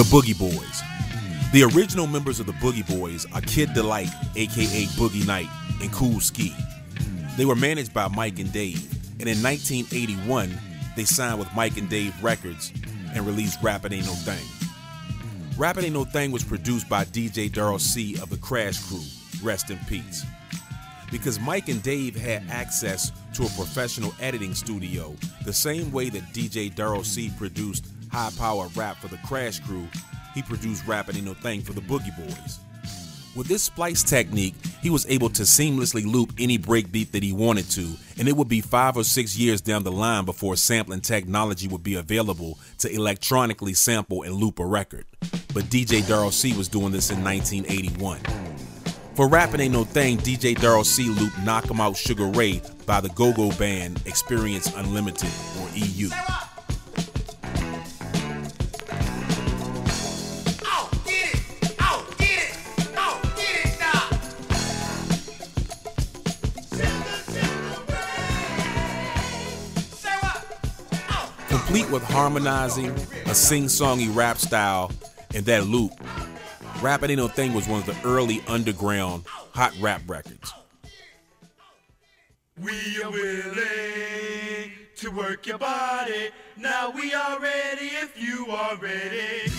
The Boogie Boys. The original members of the Boogie Boys are Kid Delight, aka Boogie Knight, and Kool Ski. They were managed by Mike and Dave, and in 1981, they signed with Mike and Dave Records and released Rappin' Ain't No Thing. Rappin' Ain't No Thing was produced by DJ Darryl C of the Crash Crew, rest in peace. Because Mike and Dave had access to a professional editing studio, the same way that DJ Darryl C produced high power rap for the Crash Crew, he produced Rappin' Ain't No Thing for the Boogie Boys. With this splice technique, he was able to seamlessly loop any breakbeat that he wanted to, and it would be five or six years down the line before sampling technology would be available to electronically sample and loop a record. But DJ Darryl C was doing this in 1981. For rapping Ain't No Thing, DJ Darryl C looped Knock 'em Out Sugar Ray by the Go-Go Band Experience Unlimited, or EU. Harmonizing, a sing-songy rap style, and that loop, Rappin' Ain't No Thing was one of the early underground hot rap records. We are willing to work your body. Now we are ready if you are ready.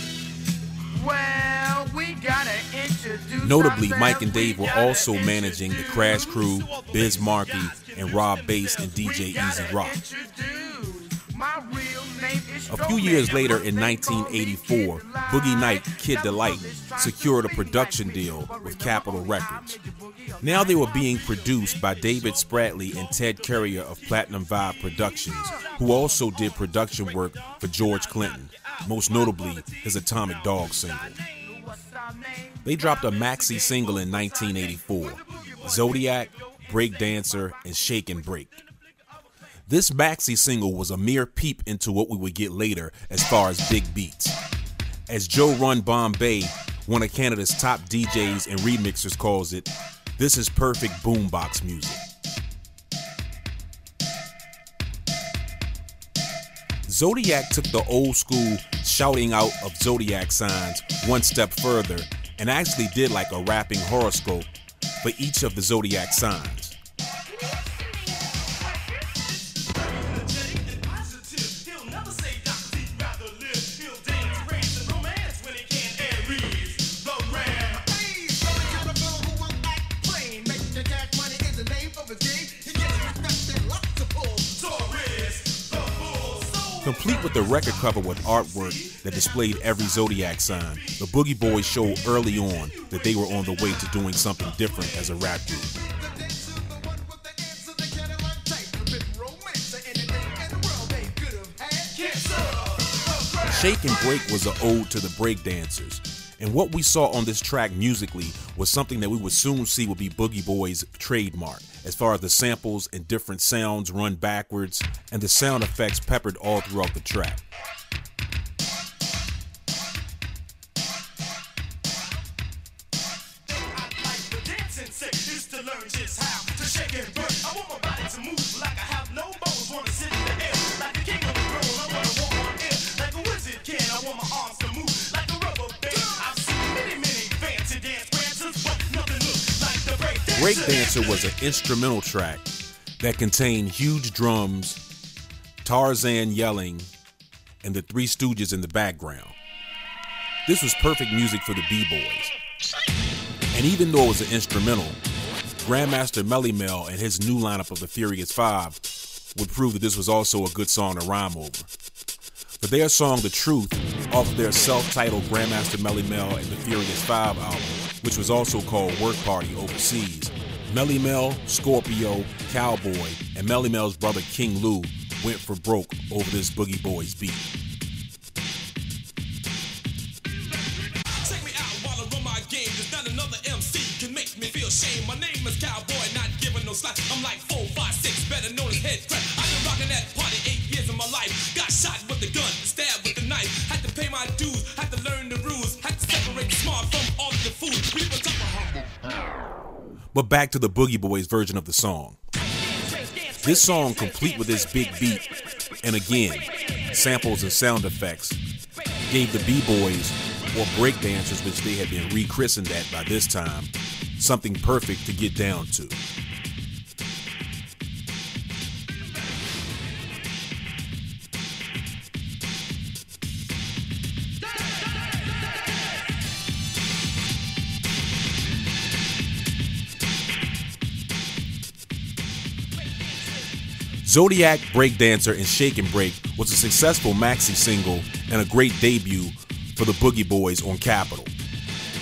Well, we gotta introduce Notably. Mike and Dave were also managing the Crash Crew, Biz Markie, and Rob Bass and DJ Easy Rock. A few years later, in 1984, Boogie Knight Kid Delight secured a production deal with Capitol Records. Now they were being produced by David Spradley and Ted Currier of Platinum Vibe Productions, who also did production work for George Clinton, most notably his Atomic Dog single. They dropped a maxi single in 1984 Zodiac, Breakdancer, and Shake and Break. This maxi single was a mere peep into what we would get later as far as big beats. As Joe Run Bombay, one of Canada's top DJs and remixers, calls it, this is perfect boombox music. Zodiac took the old school shouting out of zodiac signs one step further and actually did like a rapping horoscope for each of the zodiac signs. The record cover with artwork that displayed every zodiac sign, the Boogie Boys showed early on that they were on the way to doing something different as a rap group. Shake and Break was an ode to the breakdancers. And what we saw on this track musically was something that we would soon see would be Boogie Boy's trademark, as far as the samples and different sounds run backwards and the sound effects peppered all throughout the track. Breakdancer was an instrumental track that contained huge drums, Tarzan yelling, and the Three Stooges in the background. This was perfect music for the B-Boys. And even though it was an instrumental, Grandmaster Melle Mel and his new lineup of the Furious Five would prove that this was also a good song to rhyme over. For their song The Truth, off of their self-titled Grandmaster Melle Mel and the Furious Five album, which was also called Work Party Overseas, Melle Mel, Scorpio, Cowboy, and Melle Mel's brother King Lou went for broke over this Boogie Boys beat. I'm like four, five, six, better known as head crack. I've been rocking that party eight years of my life. Got shot with gun, stabbed with knife. Had to pay my dues, But back to the Boogie Boys version of the song. This song, complete with this big beat, and again, samples and sound effects, gave the B-Boys or breakdancers, which they had been rechristened at by this time, something perfect to get down to. Zodiac Breakdancer and Shake and Break was a successful maxi single and a great debut for the Boogie Boys on Capitol.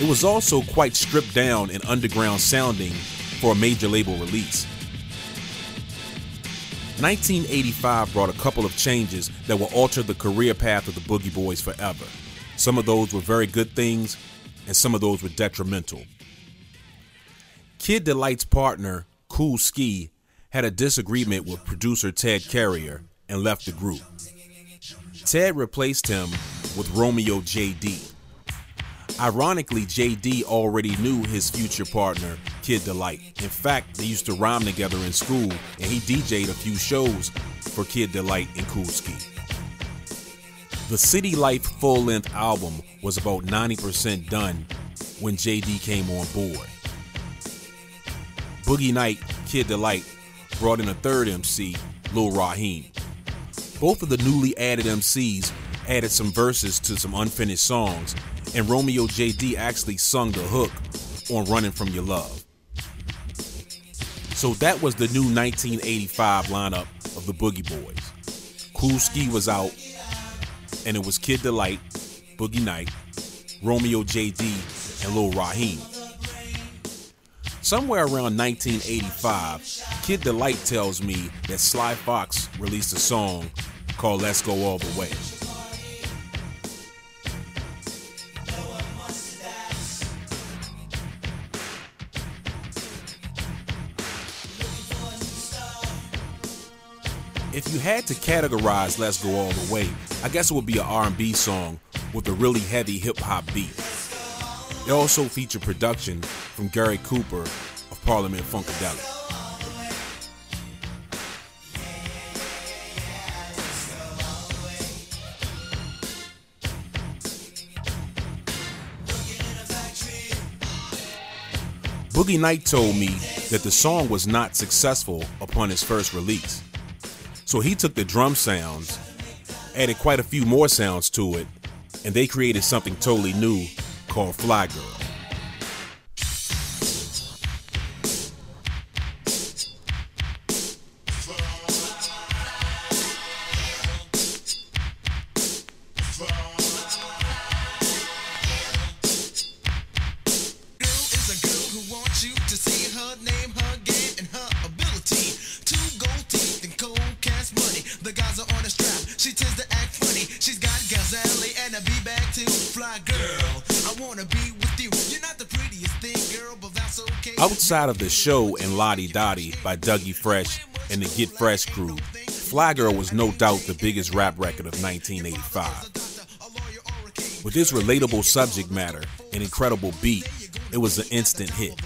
It was also quite stripped down and underground sounding for a major label release. 1985 brought a couple of changes that will alter the career path of the Boogie Boys forever. Some of those were very good things, and some of those were detrimental. Kid Delight's partner, Kool Ski, had a disagreement with producer Ted Currier and left the group. Ted replaced him with Romeo JD. Ironically, JD already knew his future partner, Kid Delight. In fact, they used to rhyme together in school, and he DJ'd a few shows for Kid Delight and Kool Ski. The City Life full length album was about 90% done when JD came on board. Boogie Knight, Kid Delight brought in a third MC, Lil Rahiem. Both of the newly added MCs added some verses to some unfinished songs, and Romeo JD actually sung the hook on Running From Your Love. So that was the new 1985 lineup of the Boogie Boys. Kool Ski was out, and it was Kid Delight, Boogie Knight, Romeo JD, and Lil Rahiem. Somewhere around 1985, Kid Delight tells me that Sly Fox released a song called Let's Go All the Way. If you had to categorize Let's Go All the Way, I guess it would be an R&B song with a really heavy hip hop beat. It also featured production from Gary Cooper of Parliament Funkadelic. Boogie Knight told me that the song was not successful upon its first release. So he took the drum sounds, added quite a few more sounds to it, and they created something totally new called Fly Girl. Outside of the show and La Di Da Di by Dougie Fresh and the Get Fresh crew, Fly Girl was no doubt the biggest rap record of 1985. With this relatable subject matter and incredible beat, it was an instant hit.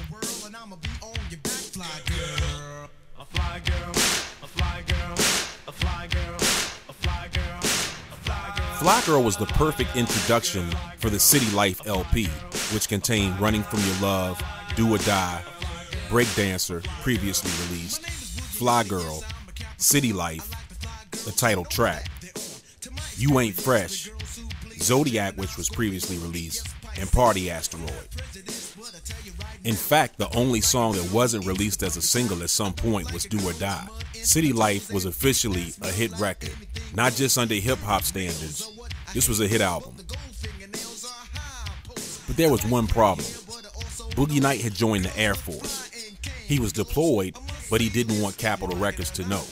Fly Girl was the perfect introduction for the City Life LP, which contained Running From Your Love, Do or Die, Breakdancer, previously released, Fly Girl, City Life, the title track, You Ain't Fresh, Zodiac, which was previously released, and Party Asteroid. In fact, the only song that wasn't released as a single at some point was Do or Die. City Life was officially a hit record, not just under hip hop standards. This was a hit album. But there was one problem. Boogie Knight had joined the Air Force. He was deployed, but he didn't want Capitol Records to know.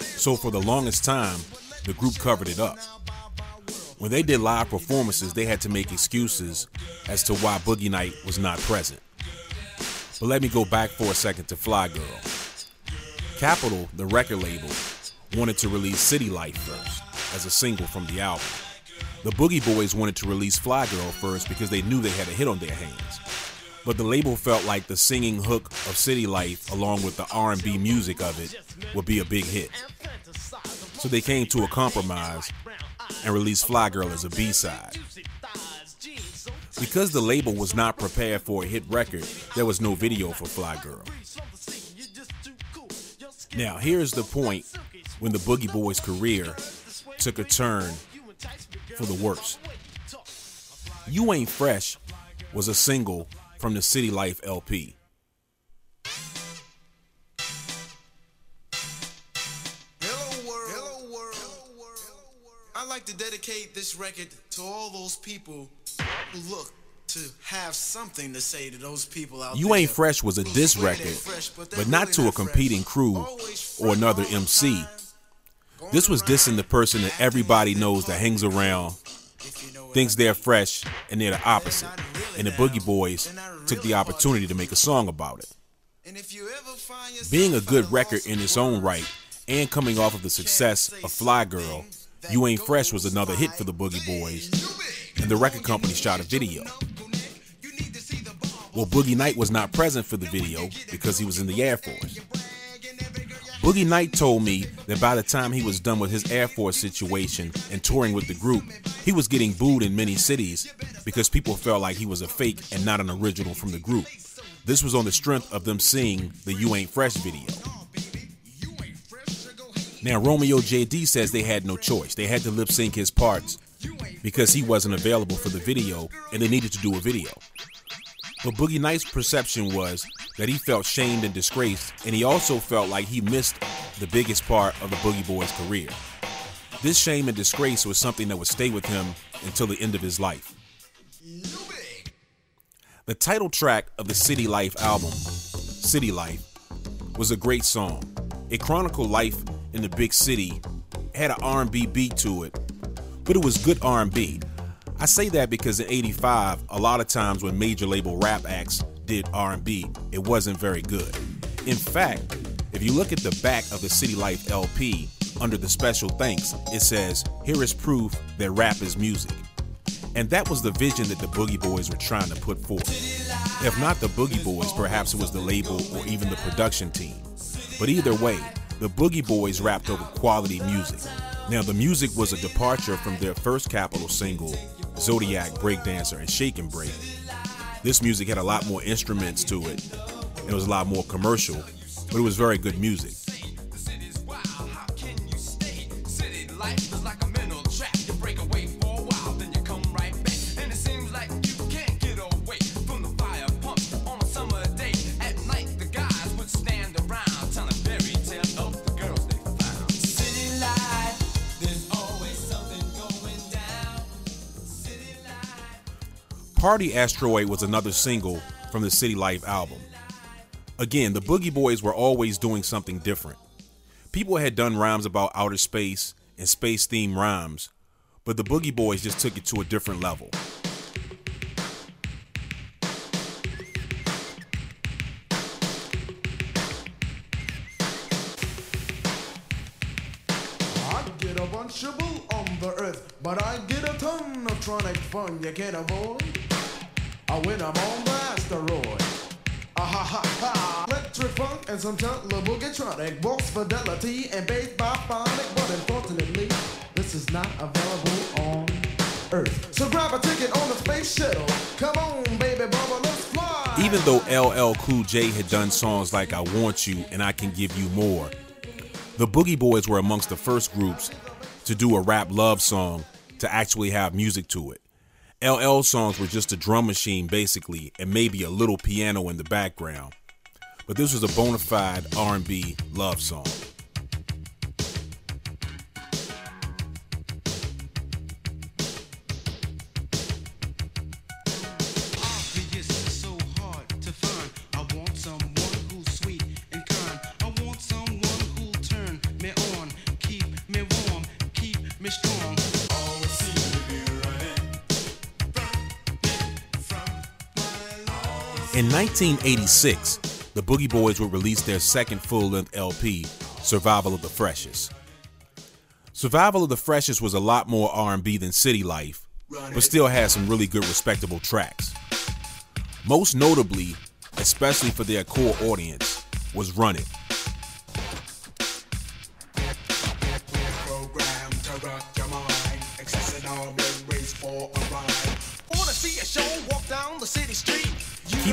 So for the longest time, the group covered it up. When they did live performances, they had to make excuses as to why Boogie Knight was not present. But let me go back for a second to Fly Girl. Capitol, the record label, wanted to release City Life first as a single from the album. The Boogie Boys wanted to release Fly Girl first because they knew they had a hit on their hands but the label felt like the singing hook of City Life along with the R&B music of it would be a big hit. So they came to a compromise and released Fly Girl as a B-side. Because the label was not prepared for a hit record, there was no video for Fly Girl. Now, here's the point when the Boogie Boys' career took a turn for the worse. You Ain't Fresh was a single from the City Life LP. Hello world. Hello world. I'd like to dedicate this record to all those people who look to have something to say to those people out You there. You Ain't Fresh was a diss record, fresh, but, but not really to a competing fresh. crew or another MC. This was dissing the person that everybody knows that hangs around, thinks they're fresh, and they're the opposite. And the Boogie Boys took the opportunity to make a song about it. Being a good record in its own right, and coming off of the success of Fly Girl, You Ain't Fresh was another hit for the Boogie Boys, and the record company shot a video. Well, Boogie Knight was not present for the video because he was in the Air Force. Boogie Knight told me that by the time he was done with his Air Force situation and touring with the group, he was getting booed in many cities because people felt like he was a fake and not an original from the group. This was on the strength of them seeing the You Ain't Fresh video. Now, Romeo JD says they had no choice. They had to lip sync his parts because he wasn't available for the video and they needed to do a video. But Boogie Knight's perception was that he felt shamed and disgraced, and he also felt like he missed the biggest part of the Boogie Boys' career. This shame and disgrace was something that would stay with him until the end of his life. The title track of the City Life album, City Life, was a great song. It chronicled life in the big city, had an R&B beat to it, but it was good R&B. I say that because in 85, a lot of times when major label rap acts did R&B, it wasn't very good. In fact, if you look at the back of the City Life LP, under the special thanks, it says, Here is proof that rap is music. And that was the vision that the Boogie Boys were trying to put forth. If not the Boogie Boys, perhaps it was the label or even the production team. But either way, the Boogie Boys rapped over quality music. Now, the music was a departure from their first Capitol single, Zodiac Breakdancer and Shake and Break. This music had a lot more instruments to it, it was a lot more commercial, but it was very good music. Party Asteroid was another single from the City Life album. Again, the Boogie Boys were always doing something different. People had done rhymes about outer space and space themed rhymes, but the Boogie Boys just took it to a different level. I get a on the earth, but I get a ton of tronic fun you. I'm on the asteroid. Ah ha ha ha. Electric funk and some totally boogie tronic. Walks fidelity and bass by phonic. But unfortunately, this is not available on Earth. So grab a ticket on the space shuttle. Come on, baby bubba, let's fly. Even though LL Cool J had done songs like I Want You and I Can Give You More, the Boogie Boys were amongst the first groups to do a rap love song to actually have music to it. LL songs were just a drum machine basically and maybe a little piano in the background. But this was a bona fide R&B love song. 1986, the Boogie Boys would release their second full-length LP, Survival of the Freshest. Survival of the Freshest was a lot more R&B than City Life, but still had some really good respectable tracks. Most notably, especially for their core audience, was Run It.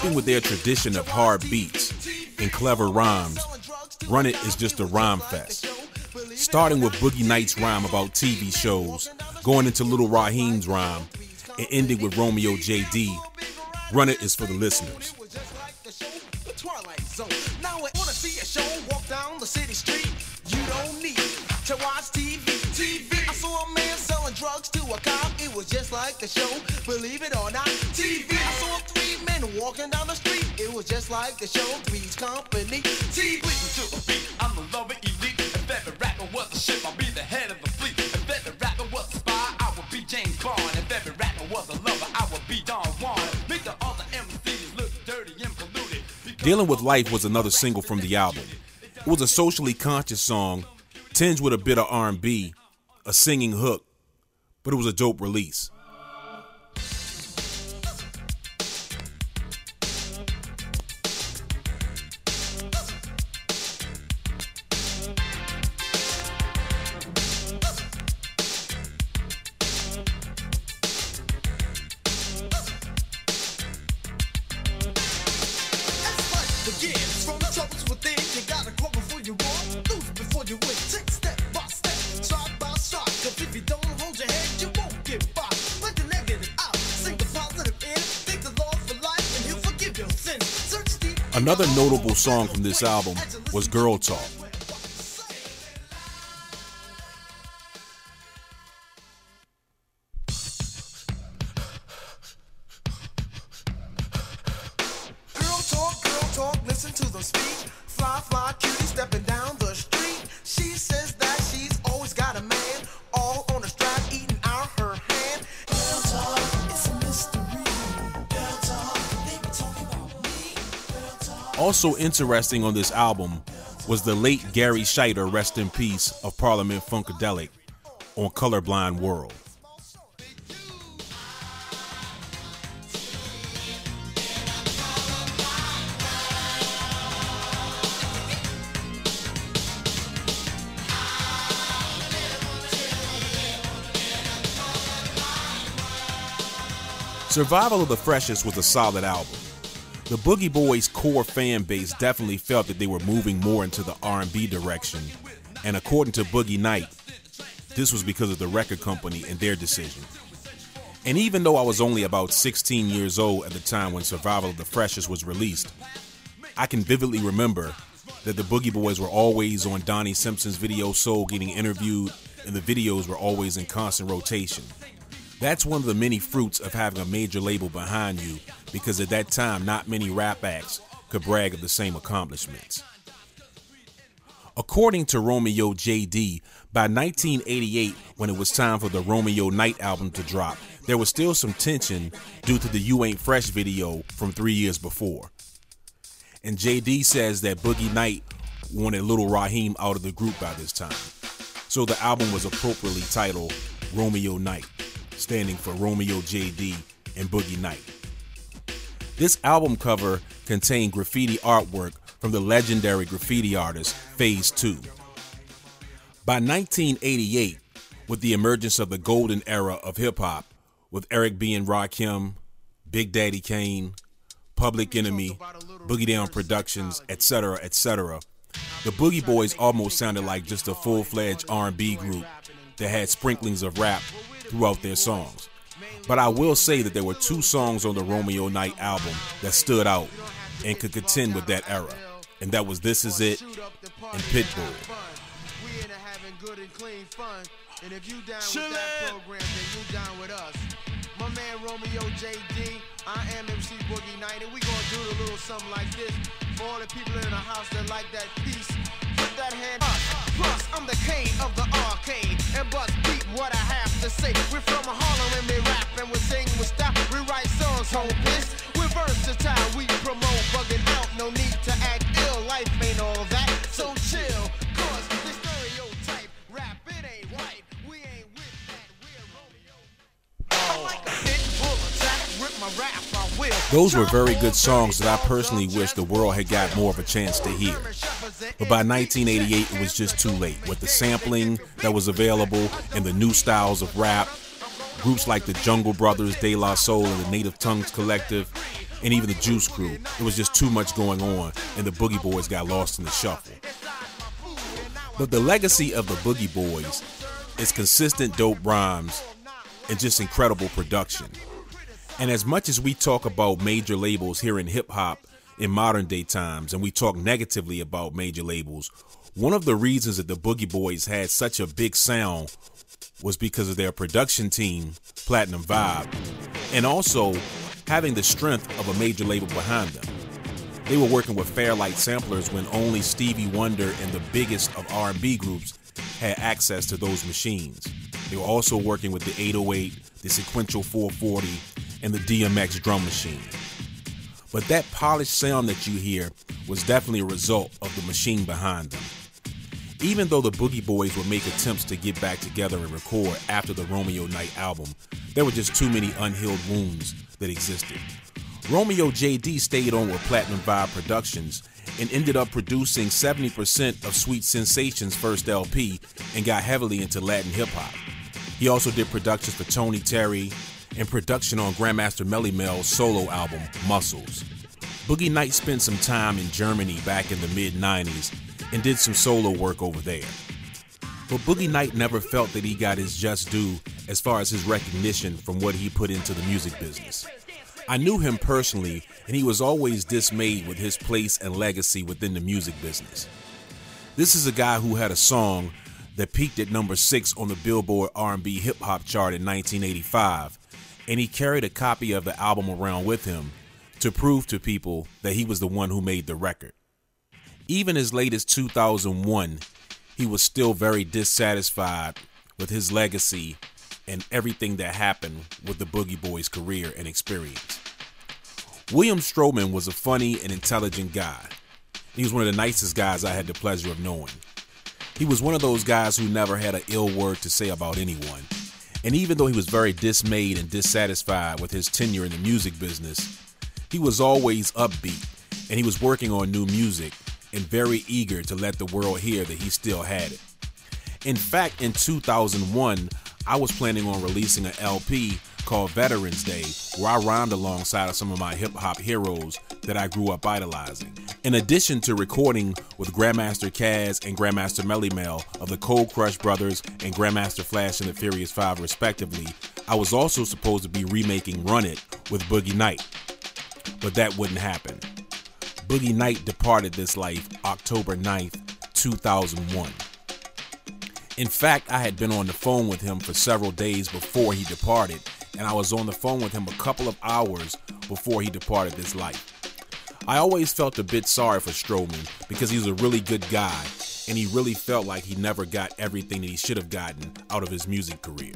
Keeping with their tradition of hard beats and clever rhymes, Run It is just a rhyme fest. Starting with Boogie Knights' rhyme about TV shows, going into Little Rahiem's rhyme, and ending with Romeo JD, Run It is for the listeners. The city street. You don't need to watch TV. TV. A cop. It was just like the show, believe it or not. TV. I saw three men walking down the street. It was just like the show, Three's Company. TV. Listen to the beat, I'm the lover elite. If every rapper was a ship, I'll be the head of the fleet. If every rapper was a spy, I would be James Bond. If every rapper was a lover, I would be Don Juan. Make the other MCs look dirty and polluted. Dealing with Life was another single from the album. It was a socially conscious song, tinged with a bit of R&B, a singing hook, but it was a dope release. Another notable song from this album was Girl Talk. Also interesting on this album was the late Garry Shider, rest in peace, of Parliament Funkadelic on Colorblind World. Survival of the Freshest was a solid album. The Boogie Boys core fan base definitely felt that they were moving more into the R&B direction, and according to Boogie Knight, this was because of the record company and their decision. And even though I was only about 16 years old at the time when Survival of the Freshest was released, I can vividly remember that the Boogie Boys were always on Donnie Simpson's video Soul getting interviewed, and the videos were always in constant rotation. That's one of the many fruits of having a major label behind you because at that time, not many rap acts could brag of the same accomplishments. According to Romeo JD, by 1988, when it was time for the Romeo Knight album to drop, there was still some tension due to the You Ain't Fresh video from three years before. And JD says that Boogie Knight wanted Little Rahiem out of the group by this time. So the album was appropriately titled Romeo Knight, standing for Romeo JD and Boogie Knight. This album cover contained graffiti artwork from the legendary graffiti artist Phase 2. By 1988, with the emergence of the golden era of hip hop, with Eric B. and Rakim, Big Daddy Kane, Public Enemy, Boogie Down Productions, etc., etc., the Boogie Boys almost sounded like just a full-fledged R&B group that had sprinklings of rap throughout their songs. But I will say that there were two songs on the Romeo Knight album that stood out and could contend with that era, and that was "This Is It" and "Pitbull." And if you down Chillin'. with that program, then you down with us. My man Romeo JD, I am MC Boogie Knight, and we gonna do a little something like this for all the people in the house that like that peace. Put that hand up. Plus, I'm the king of the arcade. And bust beat what I have to say. We're from Harlem and we rap and we sing with style. We write songs, bitch. We're versatile. We promote bugging out. No need to act ill. Life ain't all that. So chill. Cause the stereotype rap, it ain't right. We ain't with that. We're Romeo. I'm like a pit bull attack. Rip my rap, I will. Those were very good songs that I personally wish the world had got more of a chance to hear. But by 1988, it was just too late. With the sampling that was available and the new styles of rap, Groups like the Jungle Brothers, De La Soul, and the Native Tongues Collective, and even the Juice Crew. It was just too much going on, and the Boogie Boys got lost in the shuffle. But the legacy of the Boogie Boys is consistent dope rhymes and just incredible production. And as much as we talk about major labels here in hip hop in modern day times, and we talk negatively about major labels, one of the reasons that the Boogie Boys had such a big sound was because of their production team, Platinum Vibe, and also having the strength of a major label behind them. They were working with Fairlight samplers when only Stevie Wonder and the biggest of R&B groups had access to those machines. They were also working with the 808, the Sequential 440, and the DMX drum machine. But that polished sound that you hear was definitely a result of the machine behind them. Even though the Boogie Boys would make attempts to get back together and record after the Romeo Knight album, there were just too many unhealed wounds that existed. Romeo JD stayed on with Platinum Vibe Productions and ended up producing 70% of Sweet Sensation's first LP and got heavily into Latin hip hop. He also did productions for Tony Terry and production on Grandmaster Melle Mel's solo album, Muscles. Boogie Knight spent some time in Germany back in the mid 90s and did some solo work over there. But Boogie Knight never felt that he got his just due as far as his recognition from what he put into the music business. I knew him personally, and he was always dismayed with his place and legacy within the music business. This is a guy who had a song that peaked at number 6 on the Billboard R&B hip hop chart in 1985, and he carried a copy of the album around with him to prove to people that he was the one who made the record. Even as late as 2001, he was still very dissatisfied with his legacy and everything that happened with the Boogie Boys' career and experience. William Stroman was a funny and intelligent guy. He was one of the nicest guys I had the pleasure of knowing. He was one of those guys who never had an ill word to say about anyone. And even though he was very dismayed and dissatisfied with his tenure in the music business, he was always upbeat and he was working on new music and very eager to let the world hear that he still had it. In fact, in 2001, I was planning on releasing an LP called Veterans Day, where I rhymed alongside of some of my hip hop heroes that I grew up idolizing. In addition to recording with Grandmaster Caz and Grandmaster Melle Mel of the Cold Crush Brothers and Grandmaster Flash and the Furious Five, respectively, I was also supposed to be remaking Run It with Boogie Knight. But that wouldn't happen. Boogie Knight departed this life October 9th, 2001. In fact, I had been on the phone with him for several days before he departed, and I was on the phone with him a couple of hours before he departed this life. I always felt a bit sorry for Stroman because he was a really good guy, and he really felt like he never got everything that he should have gotten out of his music career.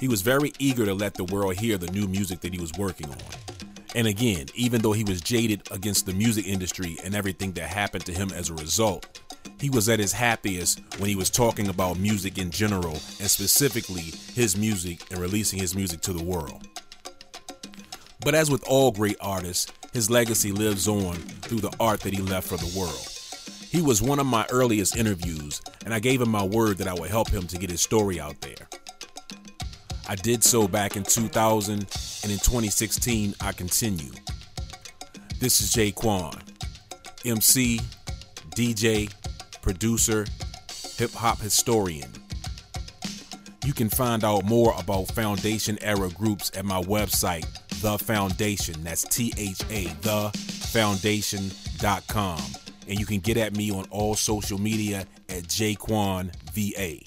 He was very eager to let the world hear the new music that he was working on. And again, even though he was jaded against the music industry and everything that happened to him as a result, he was at his happiest when he was talking about music in general and specifically his music and releasing his music to the world. But as with all great artists, his legacy lives on through the art that he left for the world. He was one of my earliest interviews, and I gave him my word that I would help him to get his story out there. I did so back in 2000, and in 2016, I continue. This is Jay Quan, MC, DJ, producer, hip hop historian. You can find out more about Foundation era groups at my website, The Foundation. That's T H A, thafoundation.com. And you can get at me on all social media at JQuanVA.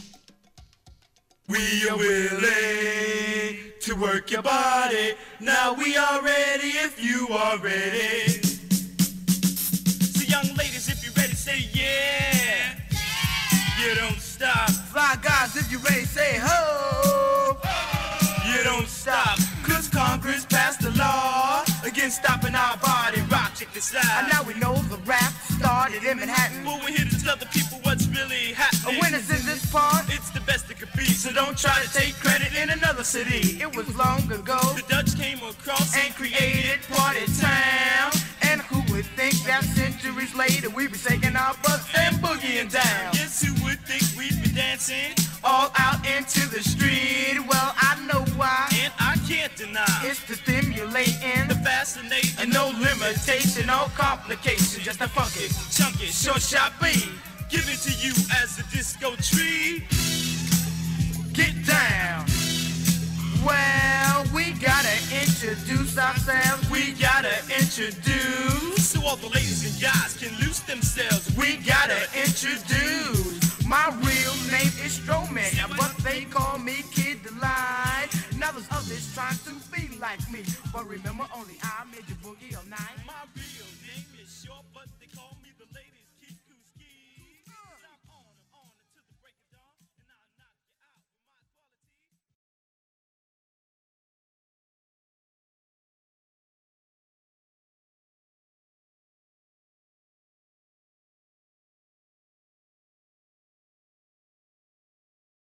We are willing to work your body. Now we are ready if you are ready. You ready, say ho. You don't stop. Cause Congress passed a law against stopping our body rock. Check this And now we know the rap started in Manhattan. But we're here to tell the people what's really happening. When it's in this part, It's the best it could be, so don't try to take credit in another city. it was long ago The Dutch came across and created Party Town. And who would think that centuries later we'd be taking our butts and boogieing down? Guess who would think we'd be dancing? All out into the street. Well, I know what stimulating, the fascinating, and no limitation, no complication, just a funky, chunky, short, sharp beat. Give it to you as a disco tree. Get down. Well, we gotta introduce ourselves. We gotta introduce. So all the ladies and guys can loose themselves. We gotta introduce. My real name is Stroman, but they call me Kid Delight. Now there's others trying to be like me, but remember only I made you boogie all night.